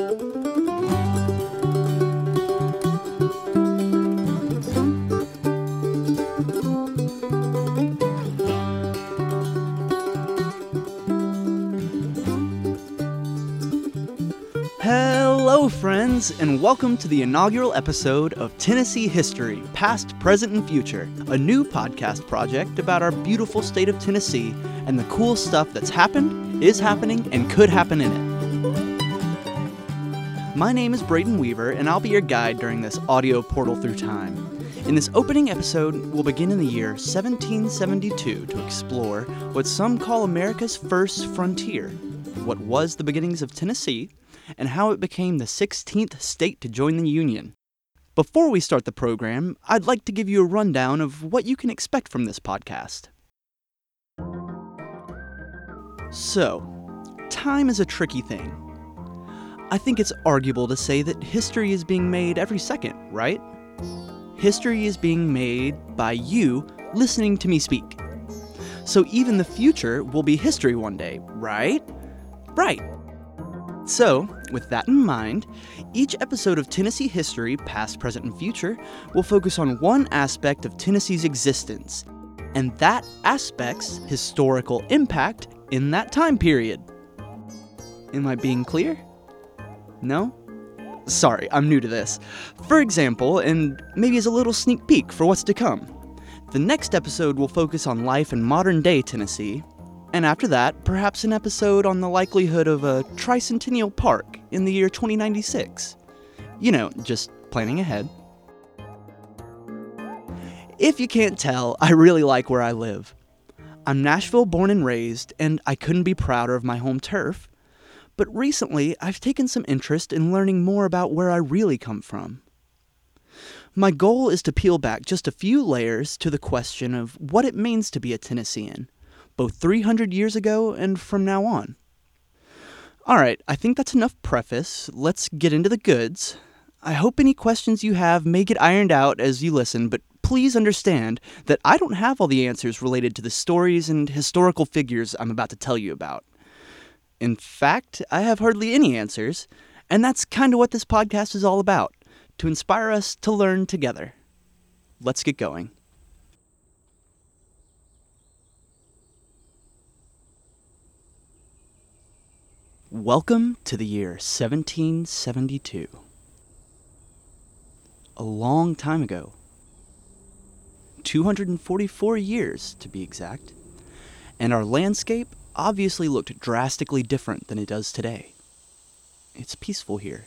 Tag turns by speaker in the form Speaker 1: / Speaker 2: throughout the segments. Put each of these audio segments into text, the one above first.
Speaker 1: Hello, friends, and welcome to the inaugural episode of Tennessee History Past, Present, and Future, a new podcast project about our beautiful state of Tennessee and the cool stuff that's happened, is happening, and could happen in it. My name is Braydon Weaver, and I'll be your guide during this audio portal through time. In this opening episode, we'll begin in the year 1772 to explore what some call America's first frontier, what was the beginnings of Tennessee, and how it became the 16th state to join the Union. Before we start the program, I'd like to give you a rundown of what you can expect from this podcast. So, time is a tricky thing. I think it's arguable to say that history is being made every second, right? History is being made by you listening to me speak. So even the future will be history one day, right? Right. So, with that in mind, each episode of Tennessee History, Past, Present, and Future, will focus on one aspect of Tennessee's existence, and that aspect's historical impact in that time period. Am I being clear? No? Sorry, I'm new to this. For example, and maybe as a little sneak peek for what's to come, the next episode will focus on life in modern day Tennessee, and after that, perhaps an episode on the likelihood of a tricentennial park in the year 2096. You know, just planning ahead. If you can't tell, I really like where I live. I'm Nashville born and raised, and I couldn't be prouder of my home turf. But recently, I've taken some interest in learning more about where I really come from. My goal is to peel back just a few layers to the question of what it means to be a Tennessean, both 300 years ago and from now on. Alright, I think that's enough preface. Let's get into the goods. I hope any questions you have may get ironed out as you listen, but please understand that I don't have all the answers related to the stories and historical figures I'm about to tell you about. In fact, I have hardly any answers, and that's kind of what this podcast is all about to inspire us to learn together. Let's get going. Welcome to the year 1772. A long time ago. 244 years, to be exact. And our landscape obviously looked drastically different than it does today. It's peaceful here,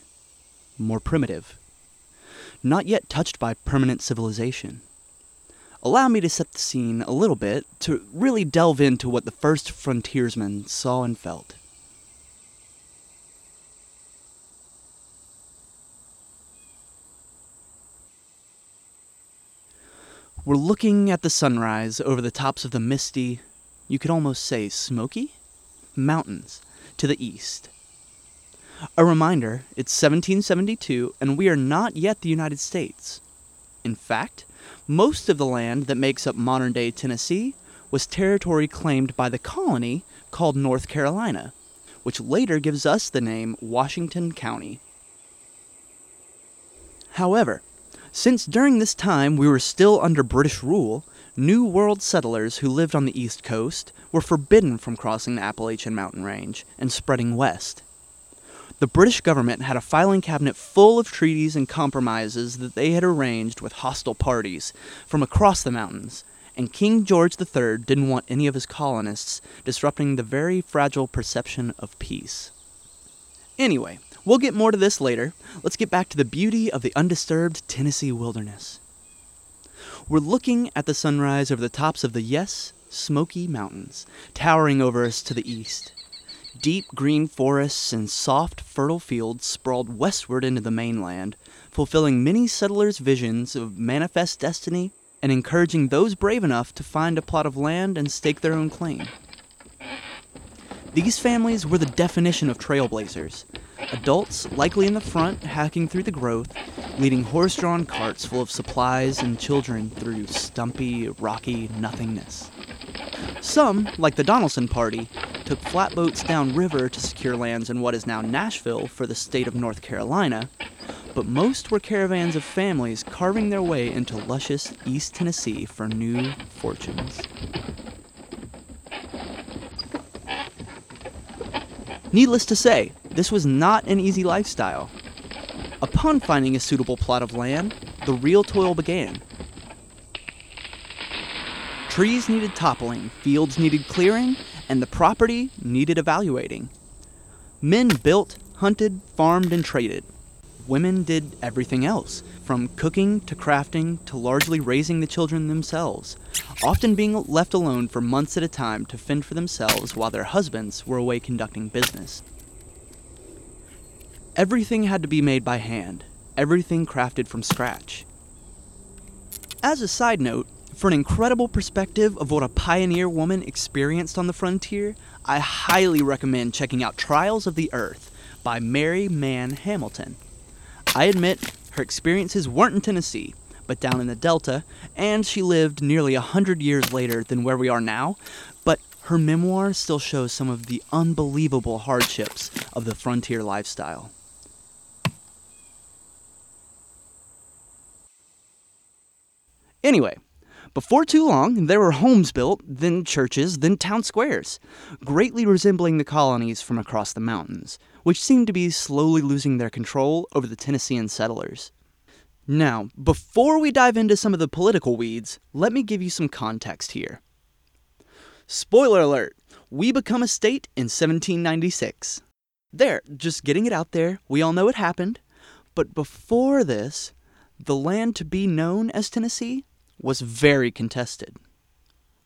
Speaker 1: more primitive, not yet touched by permanent civilization. Allow me to set the scene a little bit to really delve into what the first frontiersmen saw and felt. We're looking at the sunrise over the tops of the misty, you could almost say smoky, mountains to the east. A reminder it's 1772 and we are not yet the United States. In fact, most of the land that makes up modern day Tennessee was territory claimed by the colony called North Carolina, which later gives us the name Washington County. However, since during this time we were still under British rule, New World settlers who lived on the East Coast were forbidden from crossing the Appalachian Mountain Range and spreading west. The British government had a filing cabinet full of treaties and compromises that they had arranged with hostile parties from across the mountains, and King George III didn't want any of his colonists disrupting the very fragile perception of peace. Anyway, we'll get more to this later. Let's get back to the beauty of the undisturbed Tennessee wilderness. We're looking at the sunrise over the tops of the Yes, Smoky Mountains, towering over us to the east. Deep green forests and soft, fertile fields sprawled westward into the mainland, fulfilling many settlers' visions of manifest destiny and encouraging those brave enough to find a plot of land and stake their own claim. These families were the definition of trailblazers, adults likely in the front hacking through the growth, leading horse drawn carts full of supplies and children through stumpy, rocky nothingness. Some, like the Donelson party, took flatboats downriver to secure lands in what is now Nashville for the state of North Carolina, but most were caravans of families carving their way into luscious East Tennessee for new fortunes. Needless to say, this was not an easy lifestyle. Upon finding a suitable plot of land, the real toil began. Trees needed toppling, fields needed clearing, and the property needed evaluating. Men built, hunted, farmed, and traded. Women did everything else, from cooking to crafting to largely raising the children themselves, often being left alone for months at a time to fend for themselves while their husbands were away conducting business. Everything had to be made by hand, everything crafted from scratch. As a side note, for an incredible perspective of what a pioneer woman experienced on the frontier, I highly recommend checking out Trials of the Earth by Mary Mann Hamilton. I admit her experiences weren't in Tennessee, but down in the Delta, and she lived nearly a hundred years later than where we are now, but her memoir still shows some of the unbelievable hardships of the frontier lifestyle. Anyway, before too long, there were homes built, then churches, then town squares, greatly resembling the colonies from across the mountains, which seemed to be slowly losing their control over the Tennessean settlers. Now, before we dive into some of the political weeds, let me give you some context here. Spoiler alert, we become a state in 1796. There, just getting it out there, we all know it happened. But before this, the land to be known as Tennessee was very contested.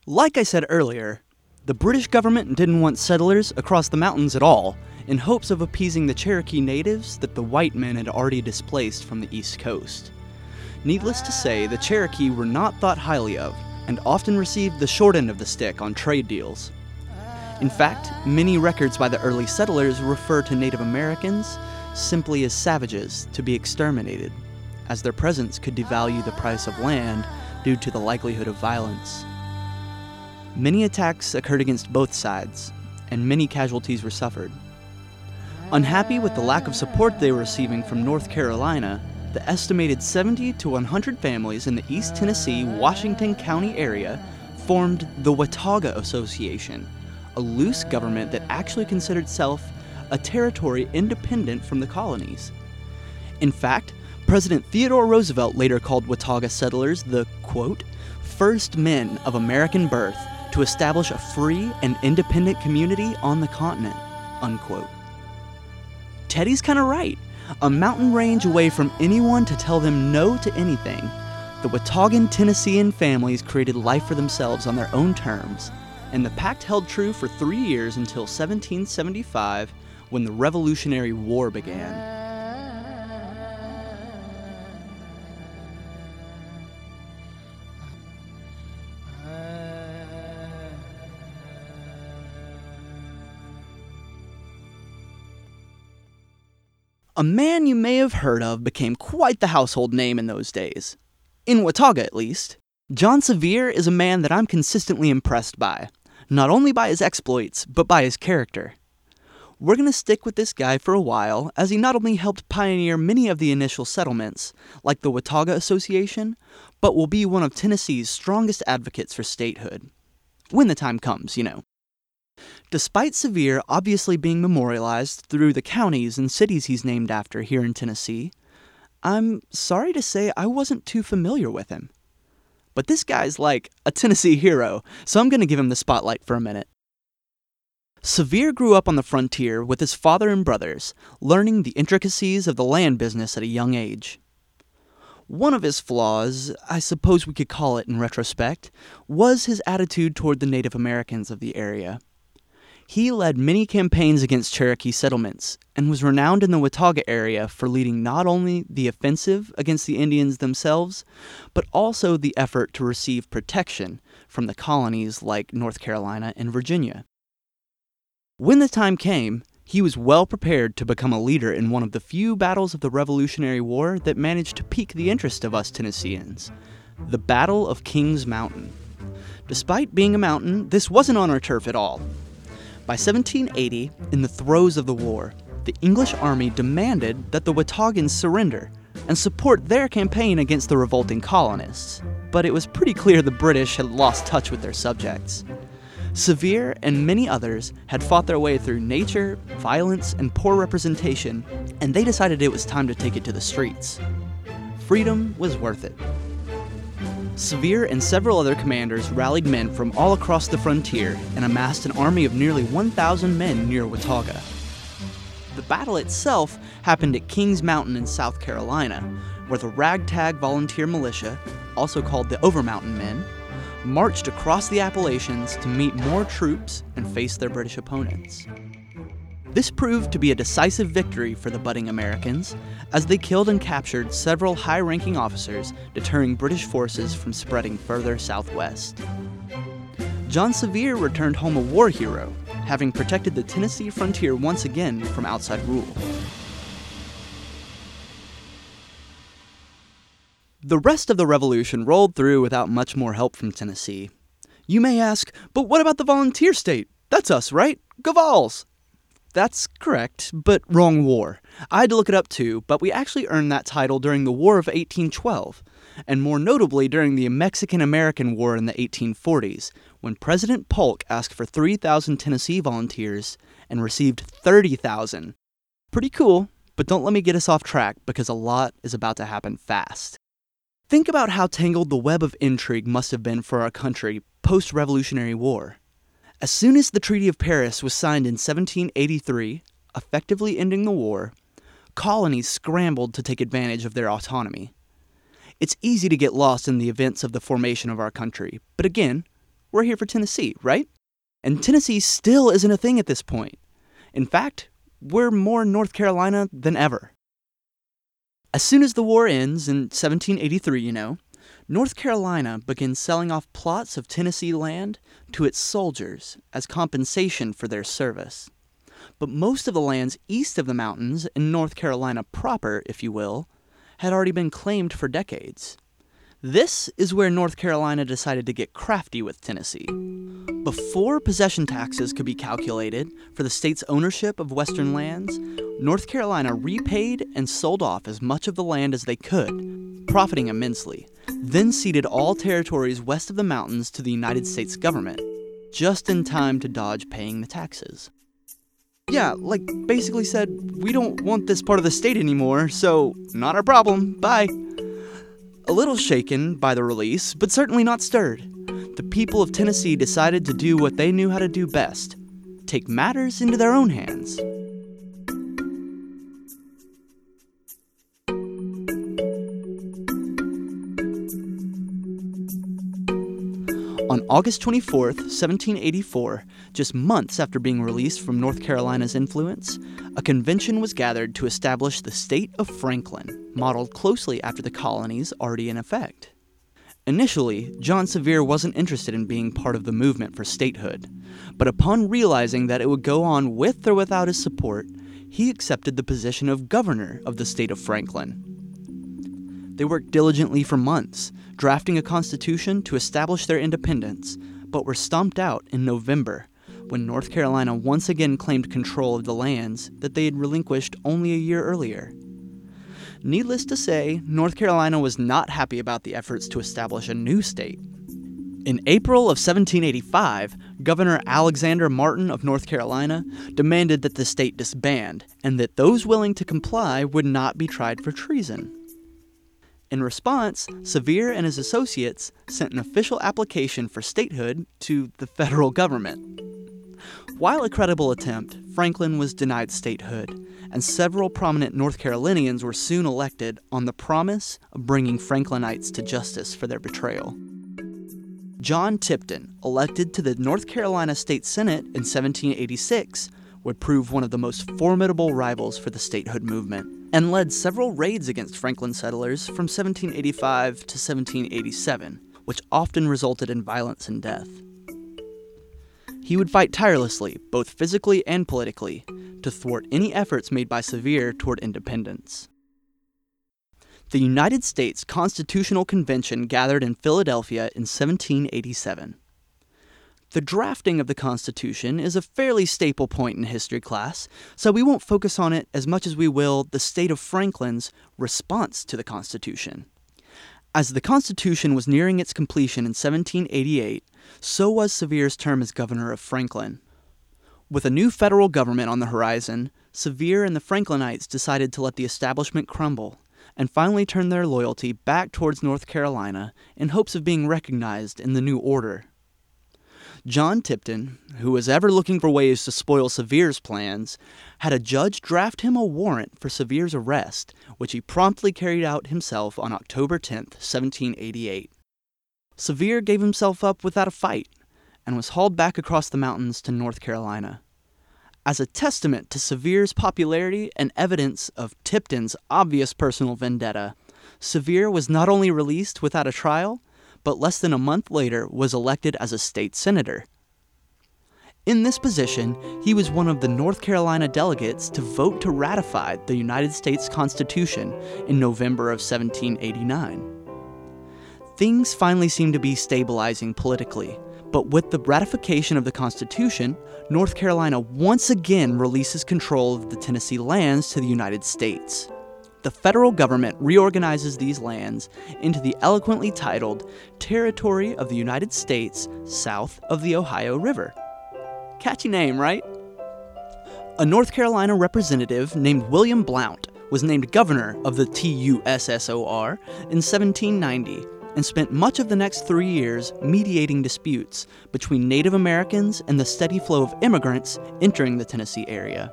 Speaker 1: Like I said earlier, the British government didn't want settlers across the mountains at all, in hopes of appeasing the Cherokee natives that the white men had already displaced from the East Coast. Needless to say, the Cherokee were not thought highly of, and often received the short end of the stick on trade deals. In fact, many records by the early settlers refer to Native Americans simply as savages to be exterminated, as their presence could devalue the price of land due to the likelihood of violence. Many attacks occurred against both sides, and many casualties were suffered. Unhappy with the lack of support they were receiving from North Carolina, the estimated 70 to 100 families in the East Tennessee Washington County area formed the Watauga Association, a loose government that actually considered itself a territory independent from the colonies. In fact, President Theodore Roosevelt later called Watauga settlers the, quote, first men of American birth to establish a free and independent community on the continent, unquote. Teddy's kind of right. A mountain range away from anyone to tell them no to anything, the Wataugan Tennessean families created life for themselves on their own terms, and the pact held true for three years until 1775 when the Revolutionary War began. A man you may have heard of became quite the household name in those days. In Watauga, at least. John Sevier is a man that I'm consistently impressed by, not only by his exploits, but by his character. We're going to stick with this guy for a while, as he not only helped pioneer many of the initial settlements, like the Watauga Association, but will be one of Tennessee's strongest advocates for statehood. When the time comes, you know. Despite Sevier obviously being memorialized through the counties and cities he's named after here in Tennessee, I'm sorry to say I wasn't too familiar with him. But this guy's like a Tennessee hero, so I'm going to give him the spotlight for a minute. Sevier grew up on the frontier with his father and brothers, learning the intricacies of the land business at a young age. One of his flaws, I suppose we could call it in retrospect, was his attitude toward the Native Americans of the area. He led many campaigns against Cherokee settlements and was renowned in the Watauga area for leading not only the offensive against the Indians themselves, but also the effort to receive protection from the colonies like North Carolina and Virginia. When the time came, he was well prepared to become a leader in one of the few battles of the Revolutionary War that managed to pique the interest of us Tennesseans the Battle of Kings Mountain. Despite being a mountain, this wasn't on our turf at all. By 1780, in the throes of the war, the English army demanded that the Wataugans surrender and support their campaign against the revolting colonists. But it was pretty clear the British had lost touch with their subjects. Sevier and many others had fought their way through nature, violence, and poor representation, and they decided it was time to take it to the streets. Freedom was worth it. Sevier and several other commanders rallied men from all across the frontier and amassed an army of nearly 1,000 men near Watauga. The battle itself happened at Kings Mountain in South Carolina, where the ragtag volunteer militia, also called the Overmountain Men, marched across the Appalachians to meet more troops and face their British opponents. This proved to be a decisive victory for the budding Americans, as they killed and captured several high ranking officers, deterring British forces from spreading further southwest. John Sevier returned home a war hero, having protected the Tennessee frontier once again from outside rule. The rest of the revolution rolled through without much more help from Tennessee. You may ask, but what about the volunteer state? That's us, right? Go Vols! That's correct, but wrong war. I had to look it up too, but we actually earned that title during the War of 1812, and more notably during the Mexican American War in the 1840s, when President Polk asked for 3,000 Tennessee volunteers and received 30,000. Pretty cool, but don't let me get us off track because a lot is about to happen fast. Think about how tangled the web of intrigue must have been for our country post Revolutionary War. As soon as the Treaty of Paris was signed in 1783, effectively ending the war, colonies scrambled to take advantage of their autonomy. It's easy to get lost in the events of the formation of our country, but again, we're here for Tennessee, right? And Tennessee still isn't a thing at this point. In fact, we're more North Carolina than ever. As soon as the war ends in 1783, you know, North Carolina begins selling off plots of Tennessee land to its soldiers as compensation for their service. But most of the lands east of the mountains, in North Carolina proper, if you will, had already been claimed for decades. This is where North Carolina decided to get crafty with Tennessee. Before possession taxes could be calculated for the state's ownership of western lands, North Carolina repaid and sold off as much of the land as they could, profiting immensely, then ceded all territories west of the mountains to the United States government, just in time to dodge paying the taxes. Yeah, like basically said, we don't want this part of the state anymore, so not our problem, bye. A little shaken by the release, but certainly not stirred, the people of Tennessee decided to do what they knew how to do best take matters into their own hands. August 24, 1784, just months after being released from North Carolina's influence, a convention was gathered to establish the state of Franklin, modeled closely after the colonies already in effect. Initially, John Sevier wasn't interested in being part of the movement for statehood, but upon realizing that it would go on with or without his support, he accepted the position of governor of the state of Franklin. They worked diligently for months, drafting a constitution to establish their independence, but were stomped out in November when North Carolina once again claimed control of the lands that they had relinquished only a year earlier. Needless to say, North Carolina was not happy about the efforts to establish a new state. In April of 1785, Governor Alexander Martin of North Carolina demanded that the state disband and that those willing to comply would not be tried for treason. In response, Sevier and his associates sent an official application for statehood to the federal government. While a credible attempt, Franklin was denied statehood, and several prominent North Carolinians were soon elected on the promise of bringing Franklinites to justice for their betrayal. John Tipton, elected to the North Carolina State Senate in 1786, would prove one of the most formidable rivals for the statehood movement and led several raids against Franklin settlers from 1785 to 1787, which often resulted in violence and death. He would fight tirelessly, both physically and politically, to thwart any efforts made by Sevier toward independence. The United States Constitutional Convention gathered in Philadelphia in 1787. The drafting of the Constitution is a fairly staple point in history class, so we won't focus on it as much as we will the state of Franklin's response to the Constitution. As the Constitution was nearing its completion in 1788, so was Sevier's term as governor of Franklin. With a new federal government on the horizon, Sevier and the Franklinites decided to let the establishment crumble and finally turned their loyalty back towards North Carolina in hopes of being recognized in the new order. John Tipton, who was ever looking for ways to spoil Sevier's plans, had a judge draft him a warrant for Sevier's arrest, which he promptly carried out himself on October 10, 1788. Sevier gave himself up without a fight and was hauled back across the mountains to North Carolina. As a testament to Sevier's popularity and evidence of Tipton's obvious personal vendetta, Sevier was not only released without a trial, but less than a month later was elected as a state senator. In this position, he was one of the North Carolina delegates to vote to ratify the United States Constitution in November of 1789. Things finally seemed to be stabilizing politically, but with the ratification of the Constitution, North Carolina once again releases control of the Tennessee lands to the United States the federal government reorganizes these lands into the eloquently titled Territory of the United States south of the Ohio River. Catchy name, right? A North Carolina representative named William Blount was named governor of the TUSSOR in 1790 and spent much of the next three years mediating disputes between Native Americans and the steady flow of immigrants entering the Tennessee area.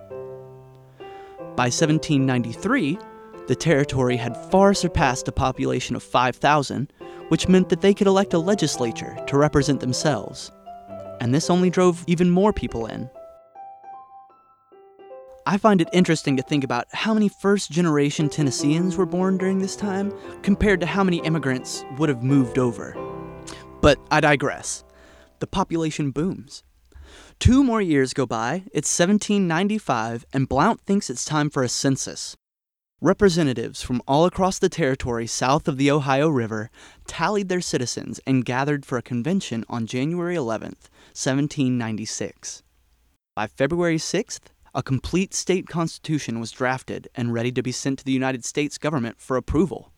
Speaker 1: By 1793, the territory had far surpassed a population of 5,000, which meant that they could elect a legislature to represent themselves. And this only drove even more people in. I find it interesting to think about how many first generation Tennesseans were born during this time compared to how many immigrants would have moved over. But I digress. The population booms. Two more years go by, it's 1795, and Blount thinks it's time for a census. Representatives from all across the territory south of the Ohio River tallied their citizens and gathered for a convention on January 11, 1796. By February 6th, a complete state constitution was drafted and ready to be sent to the United States government for approval.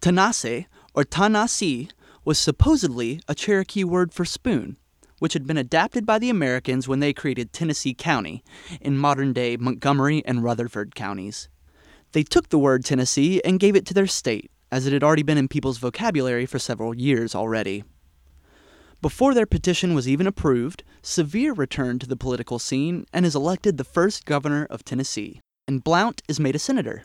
Speaker 1: Tanase, or Tanasi, was supposedly a Cherokee word for spoon, which had been adapted by the Americans when they created Tennessee County in modern day Montgomery and Rutherford counties. They took the word Tennessee and gave it to their state, as it had already been in people's vocabulary for several years already. Before their petition was even approved, Sevier returned to the political scene and is elected the first governor of Tennessee, and Blount is made a senator.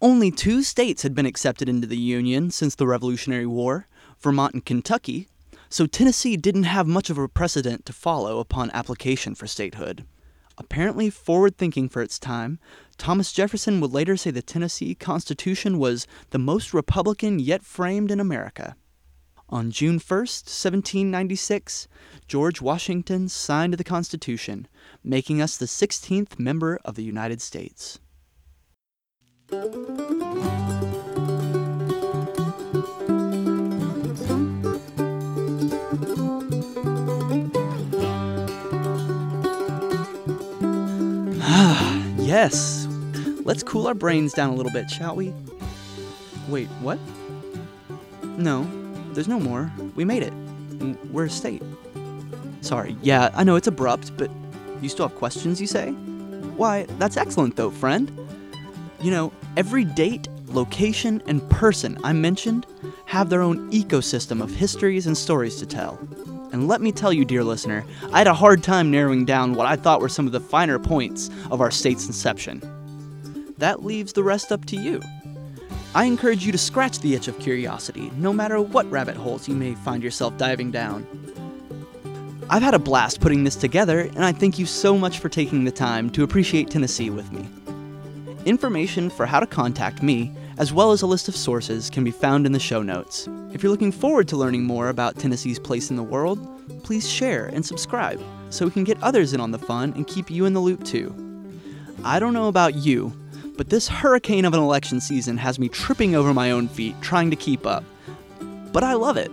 Speaker 1: Only two states had been accepted into the Union since the Revolutionary War Vermont and Kentucky, so Tennessee didn't have much of a precedent to follow upon application for statehood. Apparently forward thinking for its time, Thomas Jefferson would later say the Tennessee Constitution was the most Republican yet framed in America. On June 1, 1796, George Washington signed the Constitution, making us the 16th member of the United States. Yes, let's cool our brains down a little bit, shall we? Wait, what? No, there's no more. We made it. We're a state. Sorry, yeah, I know it's abrupt, but you still have questions, you say? Why, that's excellent though, friend. You know, every date, location, and person I mentioned have their own ecosystem of histories and stories to tell. And let me tell you, dear listener, I had a hard time narrowing down what I thought were some of the finer points of our state's inception. That leaves the rest up to you. I encourage you to scratch the itch of curiosity, no matter what rabbit holes you may find yourself diving down. I've had a blast putting this together, and I thank you so much for taking the time to appreciate Tennessee with me. Information for how to contact me as well as a list of sources, can be found in the show notes. If you're looking forward to learning more about Tennessee's place in the world, please share and subscribe so we can get others in on the fun and keep you in the loop too. I don't know about you, but this hurricane of an election season has me tripping over my own feet trying to keep up. But I love it.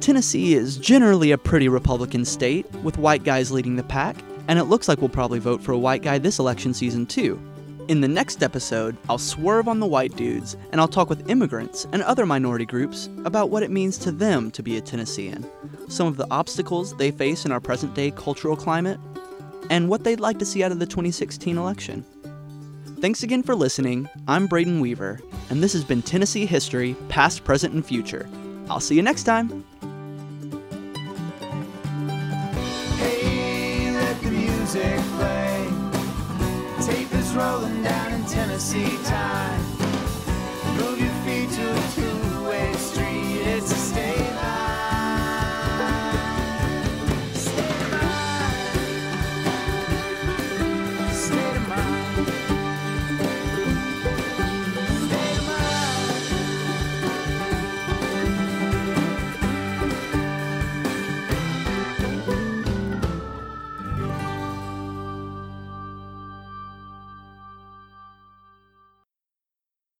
Speaker 1: Tennessee is generally a pretty Republican state, with white guys leading the pack, and it looks like we'll probably vote for a white guy this election season too. In the next episode, I'll swerve on the white dudes and I'll talk with immigrants and other minority groups about what it means to them to be a Tennessean, some of the obstacles they face in our present day cultural climate, and what they'd like to see out of the 2016 election. Thanks again for listening. I'm Braydon Weaver, and this has been Tennessee History, Past, Present, and Future. I'll see you next time.
Speaker 2: Hey, rolling down in Tennessee time.